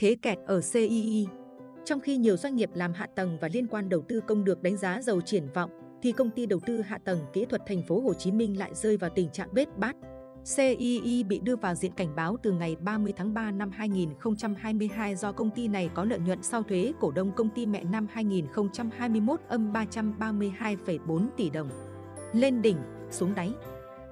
thế kẹt ở CII. Trong khi nhiều doanh nghiệp làm hạ tầng và liên quan đầu tư công được đánh giá giàu triển vọng, thì công ty đầu tư hạ tầng kỹ thuật thành phố Hồ Chí Minh lại rơi vào tình trạng bết bát. CII bị đưa vào diện cảnh báo từ ngày 30 tháng 3 năm 2022 do công ty này có lợi nhuận sau thuế cổ đông công ty mẹ năm 2021 âm 332,4 tỷ đồng. Lên đỉnh, xuống đáy.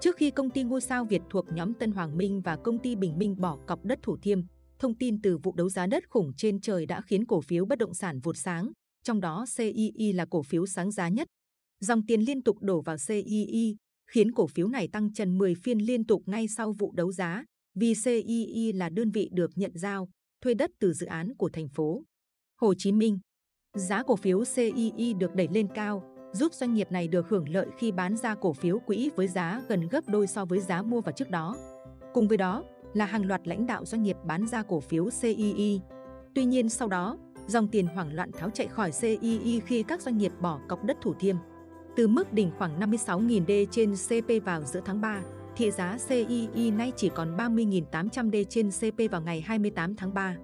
Trước khi công ty ngôi sao Việt thuộc nhóm Tân Hoàng Minh và công ty Bình Minh bỏ cọc đất Thủ Thiêm, thông tin từ vụ đấu giá đất khủng trên trời đã khiến cổ phiếu bất động sản vụt sáng, trong đó CII là cổ phiếu sáng giá nhất. Dòng tiền liên tục đổ vào CII, khiến cổ phiếu này tăng trần 10 phiên liên tục ngay sau vụ đấu giá, vì CII là đơn vị được nhận giao, thuê đất từ dự án của thành phố. Hồ Chí Minh Giá cổ phiếu CII được đẩy lên cao, giúp doanh nghiệp này được hưởng lợi khi bán ra cổ phiếu quỹ với giá gần gấp đôi so với giá mua vào trước đó. Cùng với đó là hàng loạt lãnh đạo doanh nghiệp bán ra cổ phiếu CII. Tuy nhiên sau đó, dòng tiền hoảng loạn tháo chạy khỏi CII khi các doanh nghiệp bỏ cọc đất Thủ Thiêm. Từ mức đỉnh khoảng 56.000 D trên CP vào giữa tháng 3, thị giá CII nay chỉ còn 30.800 D trên CP vào ngày 28 tháng 3.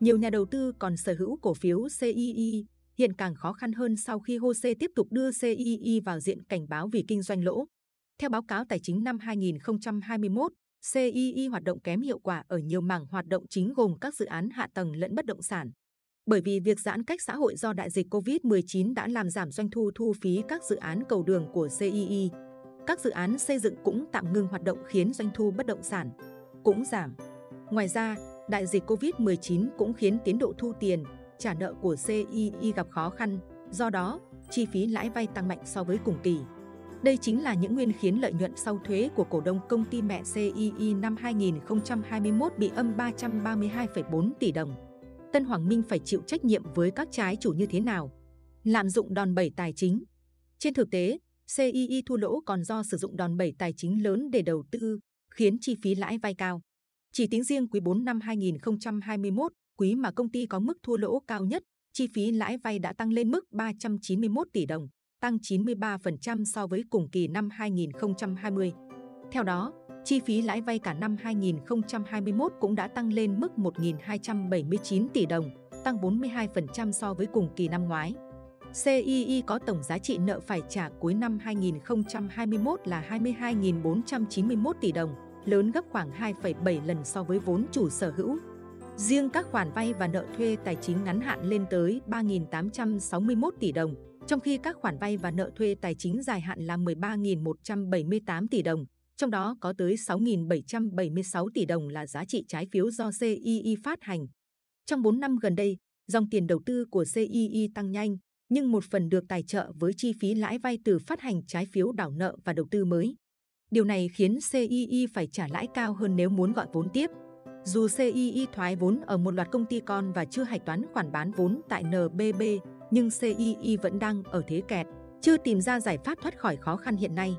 Nhiều nhà đầu tư còn sở hữu cổ phiếu CII, hiện càng khó khăn hơn sau khi HOSE tiếp tục đưa CII vào diện cảnh báo vì kinh doanh lỗ. Theo báo cáo tài chính năm 2021, CII hoạt động kém hiệu quả ở nhiều mảng hoạt động chính gồm các dự án hạ tầng lẫn bất động sản. Bởi vì việc giãn cách xã hội do đại dịch COVID-19 đã làm giảm doanh thu thu phí các dự án cầu đường của CII. Các dự án xây dựng cũng tạm ngưng hoạt động khiến doanh thu bất động sản cũng giảm. Ngoài ra, đại dịch COVID-19 cũng khiến tiến độ thu tiền, trả nợ của CII gặp khó khăn, do đó, chi phí lãi vay tăng mạnh so với cùng kỳ. Đây chính là những nguyên khiến lợi nhuận sau thuế của cổ đông công ty mẹ CII năm 2021 bị âm 332,4 tỷ đồng. Tân Hoàng Minh phải chịu trách nhiệm với các trái chủ như thế nào? Lạm dụng đòn bẩy tài chính. Trên thực tế, CII thua lỗ còn do sử dụng đòn bẩy tài chính lớn để đầu tư, khiến chi phí lãi vay cao. Chỉ tính riêng quý 4 năm 2021, quý mà công ty có mức thua lỗ cao nhất, chi phí lãi vay đã tăng lên mức 391 tỷ đồng, tăng 93% so với cùng kỳ năm 2020. Theo đó, chi phí lãi vay cả năm 2021 cũng đã tăng lên mức 1.279 tỷ đồng, tăng 42% so với cùng kỳ năm ngoái. CII có tổng giá trị nợ phải trả cuối năm 2021 là 22.491 tỷ đồng, lớn gấp khoảng 2,7 lần so với vốn chủ sở hữu. Riêng các khoản vay và nợ thuê tài chính ngắn hạn lên tới 3.861 tỷ đồng, trong khi các khoản vay và nợ thuê tài chính dài hạn là 13.178 tỷ đồng, trong đó có tới 6.776 tỷ đồng là giá trị trái phiếu do CII phát hành. Trong 4 năm gần đây, dòng tiền đầu tư của CII tăng nhanh, nhưng một phần được tài trợ với chi phí lãi vay từ phát hành trái phiếu đảo nợ và đầu tư mới. Điều này khiến CII phải trả lãi cao hơn nếu muốn gọi vốn tiếp. Dù CII thoái vốn ở một loạt công ty con và chưa hạch toán khoản bán vốn tại NBB, nhưng CII vẫn đang ở thế kẹt, chưa tìm ra giải pháp thoát khỏi khó khăn hiện nay.